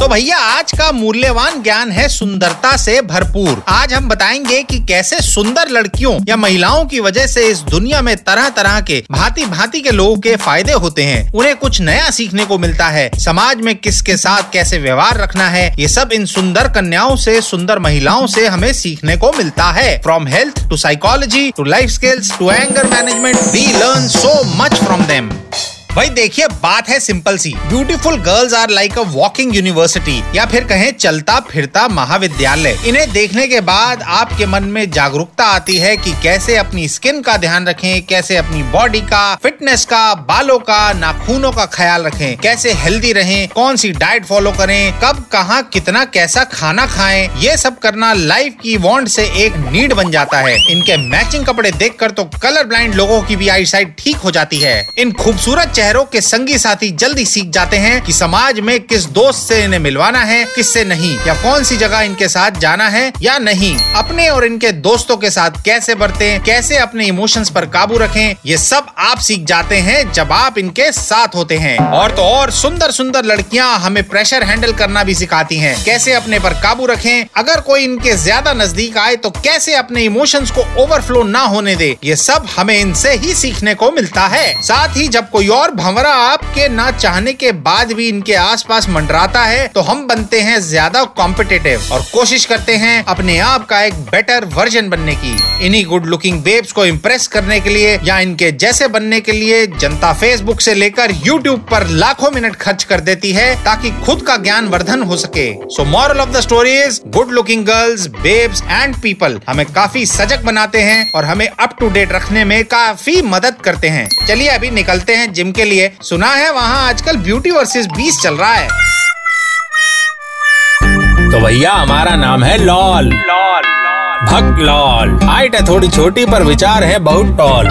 तो भैया, आज का मूल्यवान ज्ञान है सुंदरता से भरपूर। आज हम बताएँगे कि कैसे सुंदर लड़कियों या महिलाओं की वजह से इस दुनिया में तरह तरह के भांति भांति के लोगों के फ़ायदे होते हैं। उन्हें कुछ नया सीखने को मिलता है। समाज में किसके साथ कैसे व्यवहार रखना है, ये सब इन सुंदर कन्याओं से, सुंदर महिलाओं से हमें सीखने को मिलता है। From health to psychology to life skills to anger management we learn so much from them भाई देखिए, बात है simple C. Beautiful girls are like a walking university या फिर कहें चलता फिरता महाविद्यालय। इन्हें देखने के बाद आपके मन में जागरूकता आती है कि कैसे अपनी स्किन का ध्यान रखें, कैसे अपनी बॉडी का फिटनेस का, बालों का नाखूनों का ख्याल रखें। कैसे हेल्दी रहें, कौन सी डाइट फॉलो करें, कब, कहाँ, कितना, कैसा खाना खाएँ, ये सब करना लाइफ की वॉन्ट से एक नीड बन जाता है। इनके मैचिंग कपड़े देखकर तो कलर ब्लाइंड लोगों की भी आई ठीक हो जाती है। इन खूबसूरत चेहरों के संगी साथी जल्दी सीख जाते हैं कि समाज में किस दोस्त से इन्हें मिलवाना है, किससे नहीं, या कौन सी जगह इनके साथ जाना है या नहीं। अपने और इनके दोस्तों के साथ कैसे बरते कैसे अपने इमोशंस पर काबू रखें, ये सब आप सीख जाते हैं जब आप इनके साथ होते हैं। और तो और सुंदर सुंदर लड़कियाँ हमें प्रेशर हैंडल करना भी सिखाती हैं। कैसे अपने पर काबू रखें, अगर कोई इनके ज़्यादा नज़दीक आए तो कैसे अपने इमोशंस को ओवरफ्लो ना होने दे, ये सब हमें इनसे ही सीखने को मिलता है। साथ ही जब कोई और भंवरा आपके ना चाहने के बाद भी इनके आसपास मंडराता है तो हम बनते हैं ज़्यादा कॉम्पिटेटिव और कोशिश करते हैं अपने आप का एक बेटर वर्जन बनने की। इन्हीं गुड लुकिंग बेब्स को इम्प्रेस करने के लिए या इनके जैसे बनने के लिए जनता फेसबुक से लेकर यूट्यूब पर लाखों मिनट खर्च कर देती है ताकि खुद का ज्ञान वर्धन हो सके। So moral of the story is good looking girls babes and people हमें काफ़ी सजग बनाते हैं और हमें अप टू डेट रखने में काफ़ी मदद करते हैं। चलिए अभी निकलते हैं जिम के लिए। सुना है वहाँ आजकल ब्यूटी वर्सेस बीस चल रहा है। तो भैया हमारा नाम है लॉल। लॉल भक्त लॉल। हाइट है थोड़ी छोटी पर विचार है बहुत टॉल